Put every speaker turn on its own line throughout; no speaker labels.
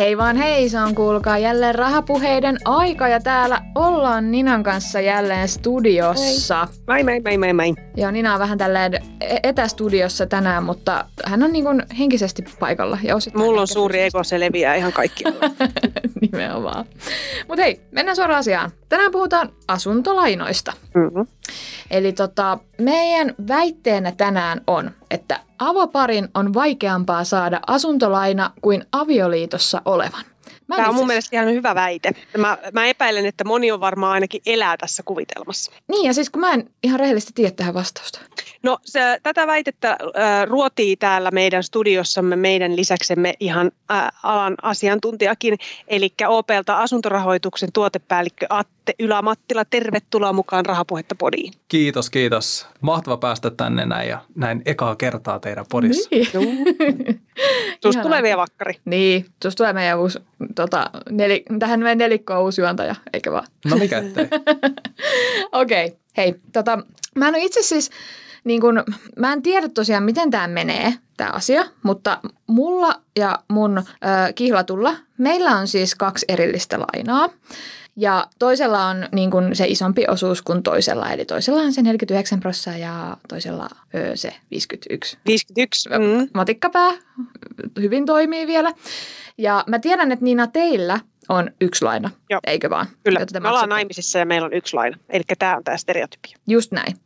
Hei vaan hei, se on kuulkaa jälleen rahapuheiden aika ja täällä ollaan Ninan kanssa jälleen studiossa.
Mai, mai, mai, mai, mai.
Ja Nina on vähän tälleen e- etästudiossa tänään, mutta hän on niin kuin henkisesti paikalla. Ja
Mulla on suuri
fyysisesti.
ego, se leviää ihan kaikki.
Nimenomaan. Mutta hei, mennään suoraan asiaan. Tänään puhutaan asuntolainoista.
Mm-hmm.
Eli tota, meidän väitteenä tänään on, että avoparin on vaikeampaa saada asuntolaina kuin avioliitossa olevan. Mä
Tämä on mun mielestä ihan hyvä väite. Mä, mä epäilen, että moni on varmaan ainakin elää tässä kuvitelmassa.
Niin, ja siis kun mä en ihan rehellisesti tiedä tähän vastausta.
No se, tätä väitettä äh, ruotii täällä meidän studiossamme meidän lisäksemme ihan äh, alan asiantuntijakin, eli OPlta asuntorahoituksen tuotepäällikkö Atte Ylämattila. Tervetuloa mukaan Rahapuhetta podiin.
Kiitos, kiitos. Mahtava päästä tänne näin ja näin ekaa kertaa teidän podissa.
Niin. Ihanaa.
tulee vielä vakkari.
Niin, tuossa tulee meidän uusi, tota, neli, tähän meidän nelikkoon uusi juontaja, eikä vaan?
No mikä ettei.
Okei, okay. hei, tota, mä en ole itse siis, niin kun, mä en tiedä tosiaan, miten tämä menee, tämä asia, mutta mulla ja mun ö, kihlatulla, meillä on siis kaksi erillistä lainaa. Ja toisella on niin kun se isompi osuus kuin toisella, eli toisella on se 49 prosenttia ja toisella ö, se 51.
51. Mm.
Matikkapää hyvin toimii vielä. Ja mä tiedän, että Niina teillä on yksi laina,
Joo.
eikö vaan?
Kyllä, me ollaan naimisissa ja meillä on yksi laina. Eli tämä on tämä stereotypia.
Just näin.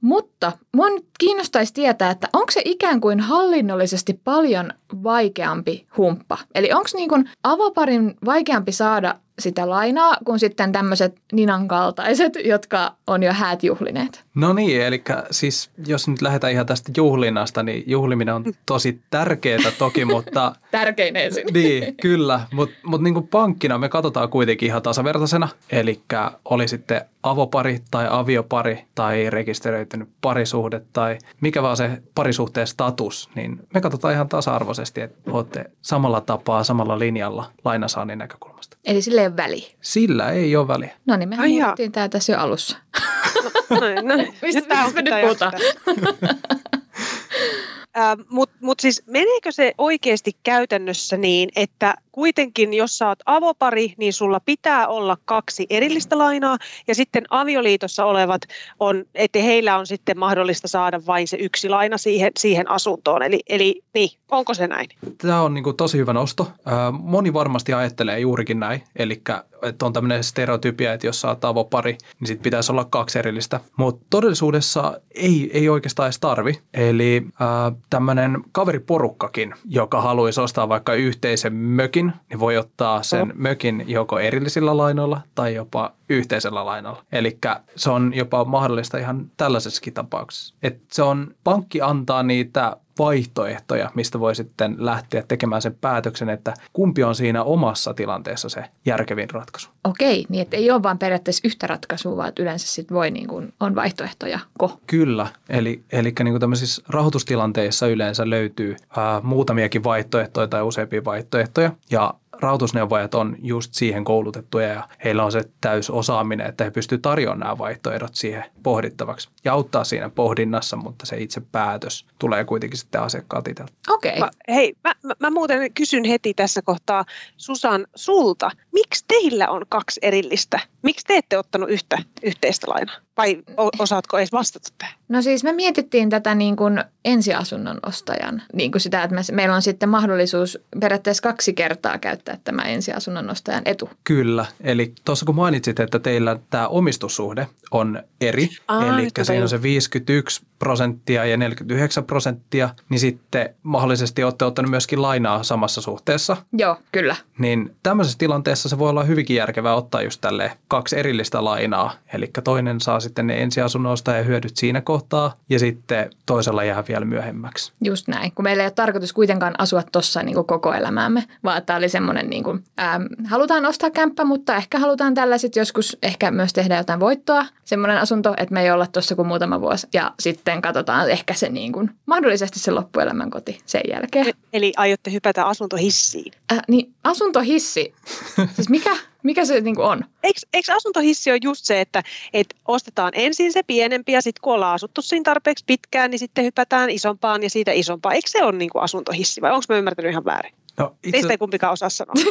Mutta mua nyt kiinnostaisi tietää, että onko se ikään kuin hallinnollisesti paljon vaikeampi humppa? Eli onko niin kuin avoparin vaikeampi saada sitä lainaa kuin sitten tämmöiset Ninan kaltaiset, jotka on jo häät juhlineet?
No niin, eli siis jos nyt lähdetään ihan tästä juhlinnasta, niin juhliminen on tosi tärkeää toki, mutta
Tärkein ensin.
niin, kyllä. Mutta mut niin pankkina me katsotaan kuitenkin ihan tasavertaisena. Eli oli sitten avopari tai aviopari tai rekisteröitynyt parisuhde tai mikä vaan se parisuhteen status, niin me katsotaan ihan tasa-arvoisesti, että olette samalla tapaa, samalla linjalla lainasaannin näkökulmasta.
Eli sille ei ole väliä.
Sillä ei ole väliä.
No niin, mehän puhuttiin tämä tässä jo alussa.
No, no,
Mistä-
tää
mistä me nyt puhutaan?
Mutta mut siis meneekö se oikeasti käytännössä niin, että kuitenkin jos sä oot avopari, niin sulla pitää olla kaksi erillistä lainaa ja sitten avioliitossa olevat on, että heillä on sitten mahdollista saada vain se yksi laina siihen, siihen asuntoon. Eli, eli niin, onko se näin?
Tämä on niin kuin tosi hyvä nosto. Moni varmasti ajattelee juurikin näin, eli että on tämmöinen stereotypia, että jos sä oot avopari, niin sit pitäisi olla kaksi erillistä. Mutta todellisuudessa ei, ei oikeastaan edes tarvi. Eli tämmöinen kaveriporukkakin, joka haluaisi ostaa vaikka yhteisen mökin, niin voi ottaa sen mökin joko erillisillä lainoilla tai jopa yhteisellä lainalla. Eli se on jopa mahdollista ihan tällaisessakin tapauksessa. Et se on, pankki antaa niitä vaihtoehtoja, mistä voi sitten lähteä tekemään sen päätöksen, että kumpi on siinä omassa tilanteessa se järkevin ratkaisu.
Okei, niin että ei ole vaan periaatteessa yhtä ratkaisua, vaan yleensä sit voi niin kuin, on vaihtoehtoja. Ko.
Kyllä, eli, eli niin kuin tämmöisissä rahoitustilanteissa yleensä löytyy ää, muutamiakin vaihtoehtoja tai useampia vaihtoehtoja, ja rahoitusneuvojat on just siihen koulutettuja ja heillä on se täys osaaminen, että he pystyvät tarjoamaan nämä vaihtoehdot siihen pohdittavaksi ja auttaa siinä pohdinnassa, mutta se itse päätös tulee kuitenkin sitten asiakkaalta itseltä.
Okei.
Mä, hei, mä, mä, mä muuten kysyn heti tässä kohtaa Susan sulta, miksi teillä on kaksi erillistä? Miksi te ette ottanut yhtä yhteistä lainaa? Vai osaatko edes vastata tähän?
No siis me mietittiin tätä niin kuin ensiasunnon ostajan, niin kuin sitä, että me, meillä on sitten mahdollisuus periaatteessa kaksi kertaa käyttää tämä ensiasunnon ostajan etu.
Kyllä, eli tuossa kun mainitsit, että teillä tämä omistussuhde on eri,
Aa,
eli
mä
siinä on se 51 prosenttia ja 49 prosenttia, niin sitten mahdollisesti olette ottanut myöskin lainaa samassa suhteessa.
Joo, kyllä.
Niin tämmöisessä tilanteessa se voi olla hyvinkin järkevää ottaa just tälle kaksi erillistä lainaa. Eli toinen saa sitten ne ensiasunnosta ja hyödyt siinä kohtaa ja sitten toisella jää vielä myöhemmäksi.
Just näin, kun meillä ei ole tarkoitus kuitenkaan asua tuossa niin koko elämäämme, vaan tämä oli semmoinen, niin kuin, ähm, halutaan ostaa kämppä, mutta ehkä halutaan tällä sitten joskus ehkä myös tehdä jotain voittoa. Semmoinen asunto, että me ei olla tuossa kuin muutama vuosi ja sitten katsotaan ehkä se niin kuin, mahdollisesti se loppuelämän koti sen jälkeen.
E- Eli aiotte hypätä asuntohissiin?
Äh, niin asuntohissi, siis mikä, mikä se niin kuin on?
Eikö, eikö asuntohissi ole just se, että, että ostetaan ensin se pienempi ja sitten kun ollaan asuttu siinä tarpeeksi pitkään, niin sitten hypätään isompaan ja siitä isompaan. Eikö se ole niin kuin asuntohissi vai onko mä ymmärtänyt ihan väärin?
No, itse...
Teistä ei kumpikaan osaa sanoa.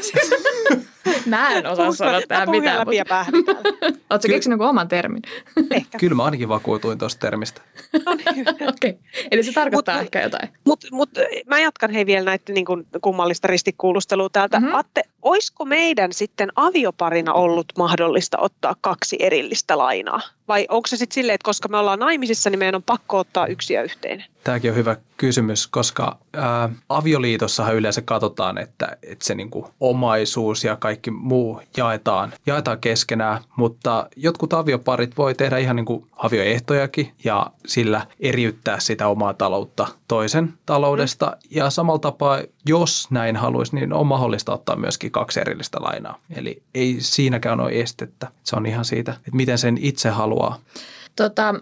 Mä en osaa sanoa tähän mitään. Mutta... Oletko
Ky-
keksinyt oman termin?
Ehkä.
Kyllä mä ainakin vakuutuin tuosta termistä.
No niin.
Okei, okay. eli se tarkoittaa
Mut-
ehkä jotain.
Mutta mut, mä jatkan hei vielä näitä niin kuin kummallista ristikuulustelua täältä.
Mhm.
Mm-hmm. Atte, olisiko meidän sitten avioparina ollut mahdollista ottaa kaksi erillistä lainaa? Vai onko se sitten silleen, että koska me ollaan naimisissa, niin meidän on pakko ottaa yksi ja yhteinen?
Tämäkin on hyvä kysymys, koska ää, avioliitossahan yleensä katsotaan, että, että se niin omaisuus ja kaikki muu jaetaan, jaetaan keskenään, mutta jotkut avioparit voi tehdä ihan niin kuin avioehtojakin ja sillä eriyttää sitä omaa taloutta toisen taloudesta. Mm. Ja samalla tapaa, jos näin haluaisi, niin on mahdollista ottaa myöskin kaksi erillistä lainaa. Eli ei siinäkään ole estettä. Se on ihan siitä, että miten sen itse haluaa.
Tota,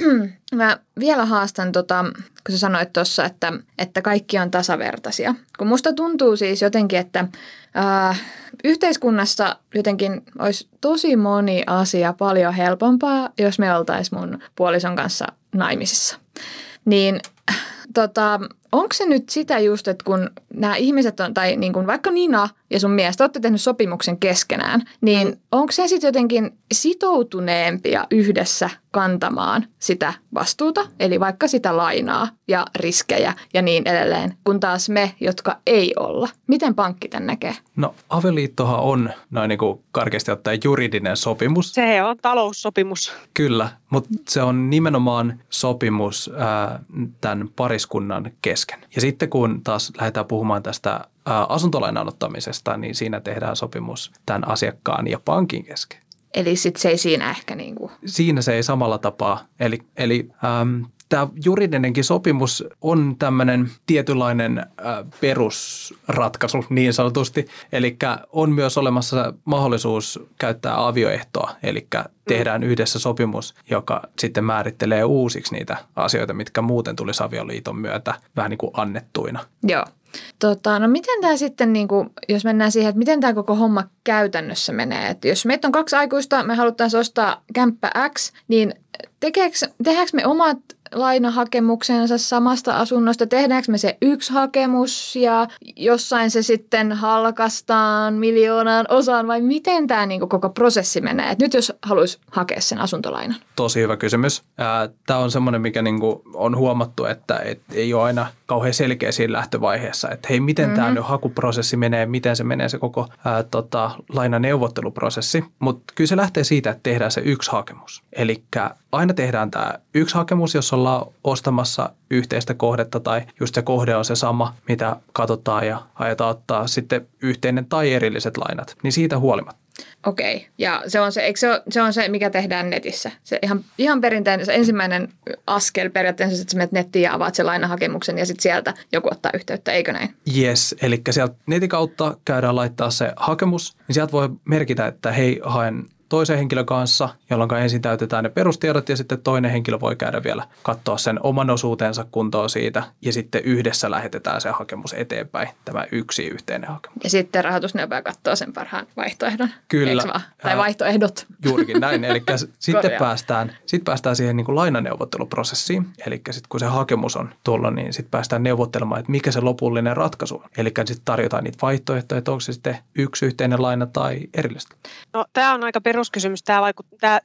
mä vielä haastan, tota, kun sä sanoit tuossa, että, että kaikki on tasavertaisia. Kun musta tuntuu siis jotenkin, että äh, yhteiskunnassa jotenkin olisi tosi moni asia paljon helpompaa, jos me oltaisiin mun puolison kanssa naimisissa. Niin tota, onko se nyt sitä just, että kun nämä ihmiset on, tai niin kuin vaikka Nina ja sun mies, te olette tehnyt sopimuksen keskenään, niin mm. onko se sitten jotenkin sitoutuneempia yhdessä kantamaan sitä vastuuta, eli vaikka sitä lainaa ja riskejä ja niin edelleen, kun taas me, jotka ei olla. Miten pankki tämän näkee?
No avioliittohan on noin niin kuin karkeasti ottaen juridinen sopimus.
Se on taloussopimus.
Kyllä, mutta se on nimenomaan sopimus ää, tämän pariskunnan kesken. Ja sitten kun taas lähdetään puhumaan tästä asuntolainan ottamisesta, niin siinä tehdään sopimus tämän asiakkaan ja pankin kesken.
Eli sitten se ei siinä ehkä niin kuin...
Siinä se ei samalla tapaa. Eli, eli äm, tämä juridinenkin sopimus on tämmöinen tietynlainen äh, perusratkaisu niin sanotusti. Eli on myös olemassa mahdollisuus käyttää avioehtoa, eli tehdään yhdessä sopimus, joka sitten määrittelee uusiksi niitä asioita, mitkä muuten tulisi avioliiton myötä vähän niin kuin annettuina.
Joo. Tota, no miten tämä sitten, niin kuin, jos mennään siihen, että miten tämä koko homma käytännössä menee? Että jos meitä on kaksi aikuista, me haluttaisiin ostaa kämppä X, niin tekeekö, tehdäänkö me omat lainahakemuksensa samasta asunnosta? Tehdäänkö me se yksi hakemus ja jossain se sitten halkastaan miljoonaan osaan vai miten tämä niin koko prosessi menee? Et nyt jos haluaisi hakea sen asuntolainan.
Tosi hyvä kysymys. Tämä on semmoinen, mikä niinku on huomattu, että et ei ole aina kauhean selkeä siinä lähtövaiheessa, että hei, miten mm-hmm. tämä nyt hakuprosessi menee, miten se menee se koko ää, tota, lainaneuvotteluprosessi. Mutta kyllä se lähtee siitä, että tehdään se yksi hakemus. Eli aina tehdään tämä yksi hakemus, jos ollaan ostamassa yhteistä kohdetta tai just se kohde on se sama, mitä katsotaan ja ajetaan ottaa sitten yhteinen tai erilliset lainat, niin siitä huolimatta.
Okei, ja se on se, eikö se, ole, se on se, mikä tehdään netissä. Se ihan, ihan perinteinen, se ensimmäinen askel periaatteessa, että sä menet nettiin ja avaat sen lainahakemuksen ja sitten sieltä joku ottaa yhteyttä, eikö näin?
Yes, eli sieltä netin kautta käydään laittaa se hakemus, niin sieltä voi merkitä, että hei, haen toisen henkilön kanssa, jolloin ensin täytetään ne perustiedot ja sitten toinen henkilö voi käydä vielä katsoa sen oman osuutensa kuntoon siitä ja sitten yhdessä lähetetään se hakemus eteenpäin, tämä yksi yhteinen hakemus.
Ja sitten rahoitusneuvonta katsoo sen parhaan vaihtoehdon.
Kyllä.
Tai vaihtoehdot.
Juurikin näin, eli sitten päästään, sit päästään siihen niin kuin lainaneuvotteluprosessiin, eli sitten kun se hakemus on tullut, niin sitten päästään neuvottelemaan, että mikä se lopullinen ratkaisu on. Eli sitten tarjotaan niitä vaihtoehtoja, että onko se sitten yksi yhteinen laina tai erillistä.
No, tämä on aika peruskysymys. Tämä, vaikut, tämä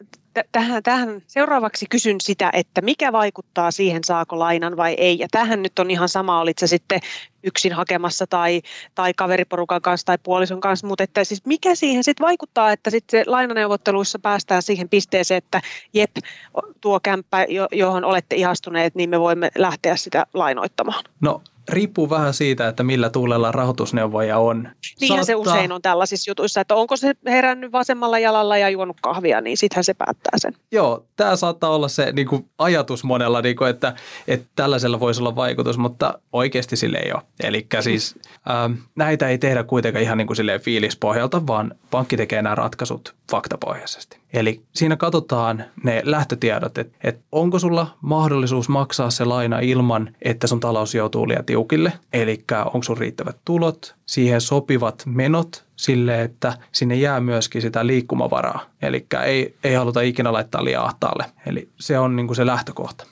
tähän, tähän seuraavaksi kysyn sitä, että mikä vaikuttaa siihen, saako lainan vai ei. Ja tähän nyt on ihan sama, olit se sitten yksin hakemassa tai, tai kaveriporukan kanssa tai puolison kanssa, mutta että siis mikä siihen sitten vaikuttaa, että sitten lainaneuvotteluissa päästään siihen pisteeseen, että jep, tuo kämppä, johon olette ihastuneet, niin me voimme lähteä sitä lainoittamaan.
No riippuu vähän siitä, että millä tuulella rahoitusneuvoja on.
Niinhän Saattaa... se usein on tällaisissa jutuissa, että onko se herännyt vasemmalla jalalla ja juonut kahvia, niin sittenhän se päättää sen.
Joo, tämä saattaa olla se niin kuin ajatus monella, niin kuin, että, että tällaisella voisi olla vaikutus, mutta oikeasti sille ei ole. Eli siis ähm, näitä ei tehdä kuitenkaan ihan niin kuin fiilispohjalta, vaan pankki tekee nämä ratkaisut faktapohjaisesti. Eli siinä katsotaan ne lähtötiedot, että, että onko sulla mahdollisuus maksaa se laina ilman, että sun talous joutuu liian tiukille. Eli onko sun riittävät tulot, siihen sopivat menot sille, että sinne jää myöskin sitä liikkumavaraa. Eli ei, ei haluta ikinä laittaa liian ahtaalle. Eli se on niin kuin se lähtökohta.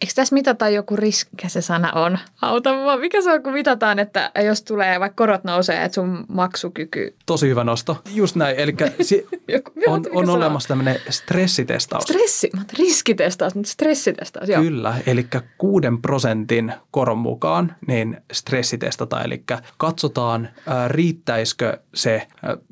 Eikö tässä mitata joku riski, mikä se sana on? Auta mua. Mikä se on, kun mitataan, että jos tulee, vaikka korot nousee, että sun maksukyky...
Tosi hyvä nosto. Just näin. Eli si- joku, on, on olemassa tämmöinen stressitestaus.
Stressi, riskitestaus, mutta stressitestaus, joo.
Kyllä, eli kuuden prosentin koron mukaan niin stressitestataan. Eli katsotaan, riittäisikö se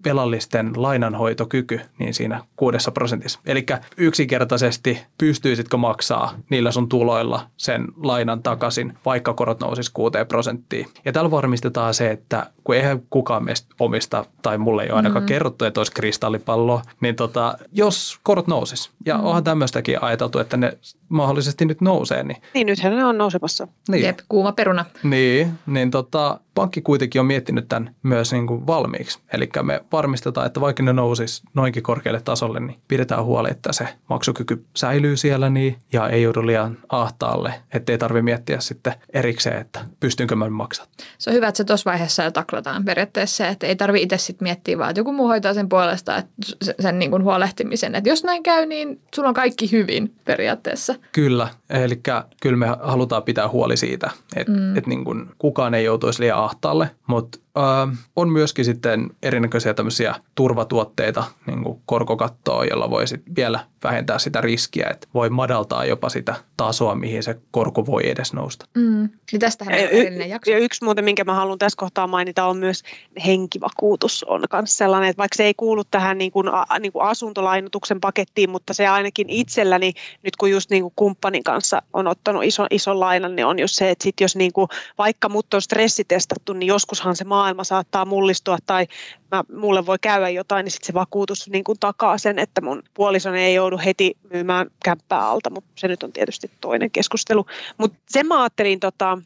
velallisten lainanhoitokyky niin siinä kuudessa prosentissa. Eli yksinkertaisesti pystyisitkö maksaa niillä sun tuloilla sen lainan takaisin, vaikka korot nousisi 6 prosenttiin. Ja tällä varmistetaan se, että kun eihän kukaan meistä omista, tai mulle ei ole ainakaan mm-hmm. kerrottu, että olisi kristallipallo, niin tota, jos korot nousis, ja mm-hmm. onhan tämmöistäkin ajateltu, että ne mahdollisesti nyt nousee. Niin,
niin nythän ne on nousemassa.
Niin. Jep, kuuma peruna.
Niin, niin tota, pankki kuitenkin on miettinyt tämän myös niin kuin valmiiksi. Eli me varmistetaan, että vaikka ne nousisi noinkin korkealle tasolle, niin pidetään huoli, että se maksukyky säilyy siellä niin, ja ei joudu liian ahtaalle, ettei tarvitse miettiä sitten erikseen, että pystynkö mä maksamaan.
Se on hyvä, että se tuossa vaiheessa jo taklataan periaatteessa, että ei tarvitse itse sitten miettiä, vaan että joku muu hoitaa sen puolesta, että sen niin kuin huolehtimisen. Että jos näin käy, niin sulla on kaikki hyvin periaatteessa.
Kyllä, eli kyllä me halutaan pitää huoli siitä, että mm. et niin kuin kukaan ei joutuisi liian ahtaalle, mutta äh, on myöskin sitten erinäköisiä tämmöisiä turvatuotteita, niin kuin korkokattoa, jolla voi sit vielä vähentää sitä riskiä, että voi madaltaa jopa sitä tasoa, mihin se korko voi edes nousta.
Mm. Niin tästähän on erillinen jakso.
Ja yksi muuten, minkä mä haluan tässä kohtaa mainita, on myös henkivakuutus on myös sellainen, että vaikka se ei kuulu tähän niin kuin, a, niin kuin asuntolainotuksen pakettiin, mutta se ainakin itselläni, nyt kun just niin kuin kumppanin kanssa on ottanut iso, ison lainan, niin on just se, että sit jos niin kuin, vaikka mut on stressitestattu, niin joskushan se maailma saattaa mullistua tai mä, mulle voi käydä jotain, niin sitten se vakuutus niin kuin takaa sen, että mun puolisoni ei joudu heti myymään kämppää alta, mutta se nyt on tietysti toinen keskustelu. Mutta sen mä ajattelin, tota,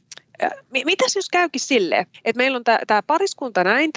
mitäs jos käykin silleen, että meillä on tämä pariskunta näin,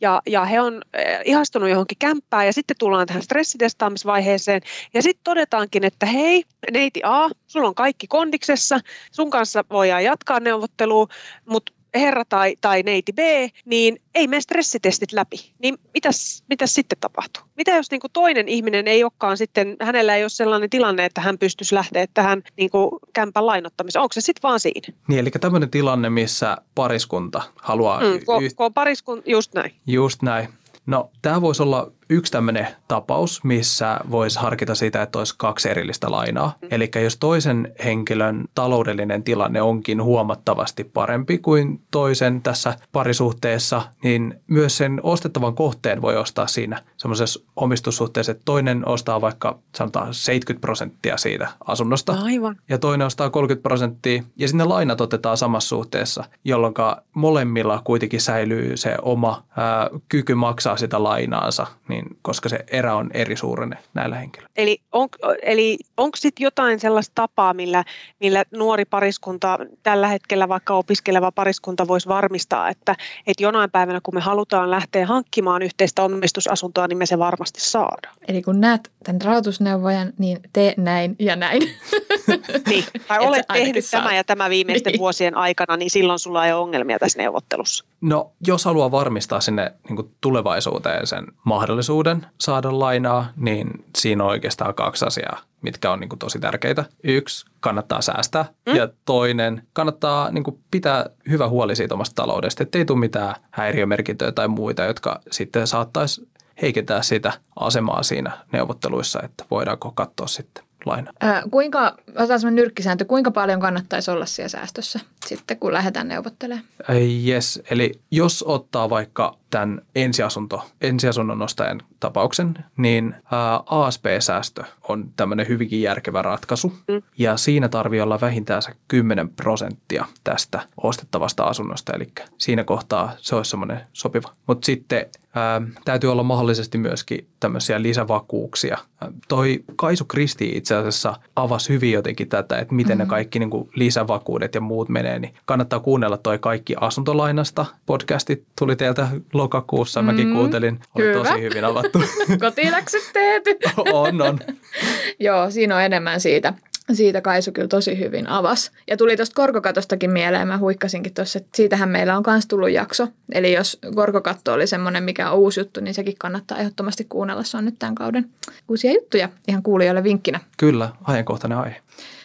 ja, ja he on ihastunut johonkin kämppään, ja sitten tullaan tähän stressitestaamisvaiheeseen, ja sitten todetaankin, että hei, neiti A, sulla on kaikki kondiksessa, sun kanssa voidaan jatkaa neuvottelua, mutta herra tai, tai neiti B, niin ei mene stressitestit läpi. Niin mitäs, mitäs sitten tapahtuu? Mitä jos niin kuin toinen ihminen ei olekaan sitten, hänellä ei ole sellainen tilanne, että hän pystyisi lähteä tähän niin kuin kämpän lainottamiseen? Onko se sitten vaan siinä?
Niin, eli tämmöinen tilanne, missä pariskunta haluaa... Mm,
ko, y- ko pariskunta, just näin.
Just näin. No, tämä voisi olla yksi tämmöinen tapaus, missä voisi harkita sitä, että olisi kaksi erillistä lainaa. Mm. Eli jos toisen henkilön taloudellinen tilanne onkin huomattavasti parempi kuin toisen tässä parisuhteessa, niin myös sen ostettavan kohteen voi ostaa siinä semmoisessa omistussuhteessa, että toinen ostaa vaikka sanotaan 70 prosenttia siitä asunnosta.
Aivan.
Ja toinen ostaa 30 prosenttia ja sinne lainat otetaan samassa suhteessa, jolloin molemmilla kuitenkin säilyy se oma ää, kyky maksaa sitä lainaansa niin koska se erä on eri suurene näillä henkilöillä.
Eli, on, eli onko sitten jotain sellaista tapaa, millä, millä nuori pariskunta, tällä hetkellä vaikka opiskeleva pariskunta voisi varmistaa, että, että jonain päivänä kun me halutaan lähteä hankkimaan yhteistä omistusasuntoa, niin me se varmasti saadaan.
Eli kun näet tämän rahoitusneuvojan, niin tee näin ja näin.
niin, tai olet tehnyt tämä ja tämä viimeisten niin. vuosien aikana, niin silloin sulla ei ole ongelmia tässä neuvottelussa.
No, jos haluaa varmistaa sinne niin tulevaisuuteen sen mahdollisuuden, mahdollisuuden saada lainaa, niin siinä on oikeastaan kaksi asiaa, mitkä on niin kuin tosi tärkeitä. Yksi, kannattaa säästää mm. ja toinen, kannattaa niin kuin pitää hyvä huoli siitä omasta taloudesta, ettei tule mitään häiriömerkintöjä tai muita, jotka sitten saattaisi heikentää sitä asemaa siinä neuvotteluissa, että voidaanko katsoa sitten laina.
Ää, kuinka, otetaan semmoinen nyrkkisääntö, kuinka paljon kannattaisi olla siellä säästössä sitten, kun lähdetään neuvottelemaan?
Yes, eli jos ottaa vaikka tämän ensiasunto, ensiasunnon ostajan tapauksen, niin ää, ASP-säästö on tämmöinen hyvinkin järkevä ratkaisu. Mm. Ja siinä tarvii olla vähintään se 10 prosenttia tästä ostettavasta asunnosta, eli siinä kohtaa se olisi semmoinen sopiva. Mutta sitten ää, täytyy olla mahdollisesti myöskin tämmöisiä lisävakuuksia. Ää, toi Kaisu Kristi itse asiassa avasi hyvin jotenkin tätä, että miten mm-hmm. ne kaikki niin kuin lisävakuudet ja muut menee, niin kannattaa kuunnella toi kaikki asuntolainasta. Podcastit tuli teiltä lokakuussa, mm, mäkin kuuntelin. Oli
hyvä.
tosi hyvin avattu.
Kotiläksyt tehty.
on, on.
Joo, siinä on enemmän siitä. Siitä Kaisu kyllä tosi hyvin avas. Ja tuli tuosta korkokatostakin mieleen, mä huikkasinkin tuossa, että siitähän meillä on myös tullut jakso. Eli jos korkokatto oli semmoinen, mikä on uusi juttu, niin sekin kannattaa ehdottomasti kuunnella. Se on nyt tämän kauden uusia juttuja ihan kuulijoille vinkkinä.
Kyllä, ajankohtainen aihe.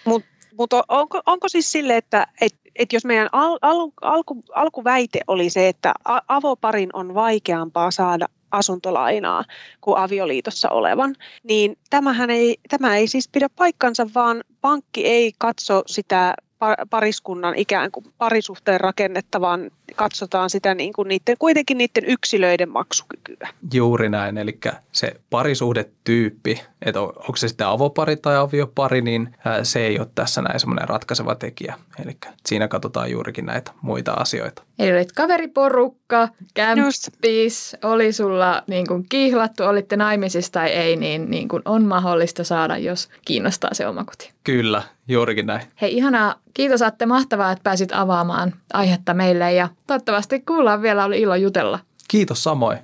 Mutta mut onko, onko siis sille, että et, et jos meidän al, al, alku, alkuväite oli se, että avoparin on vaikeampaa saada asuntolainaa kuin avioliitossa olevan, niin tämähän ei, tämä ei siis pidä paikkansa, vaan pankki ei katso sitä pariskunnan ikään kuin parisuhteen rakennetta, vaan katsotaan sitä niin kuin niiden, kuitenkin niiden yksilöiden maksukykyä.
Juuri näin, eli se parisuhdetyyppi, että onko se sitten avopari tai aviopari, niin se ei ole tässä näin semmoinen ratkaiseva tekijä. Eli siinä katsotaan juurikin näitä muita asioita.
Eli olit kaveriporukka, kämppis, oli sulla niin kuin kihlattu, olitte naimisissa tai ei, niin, niin kuin on mahdollista saada, jos kiinnostaa se oma koti.
Kyllä, juurikin näin.
Hei ihanaa, kiitos Atte, mahtavaa, että pääsit avaamaan aihetta meille ja toivottavasti kuullaan vielä, oli ilo jutella.
Kiitos samoin.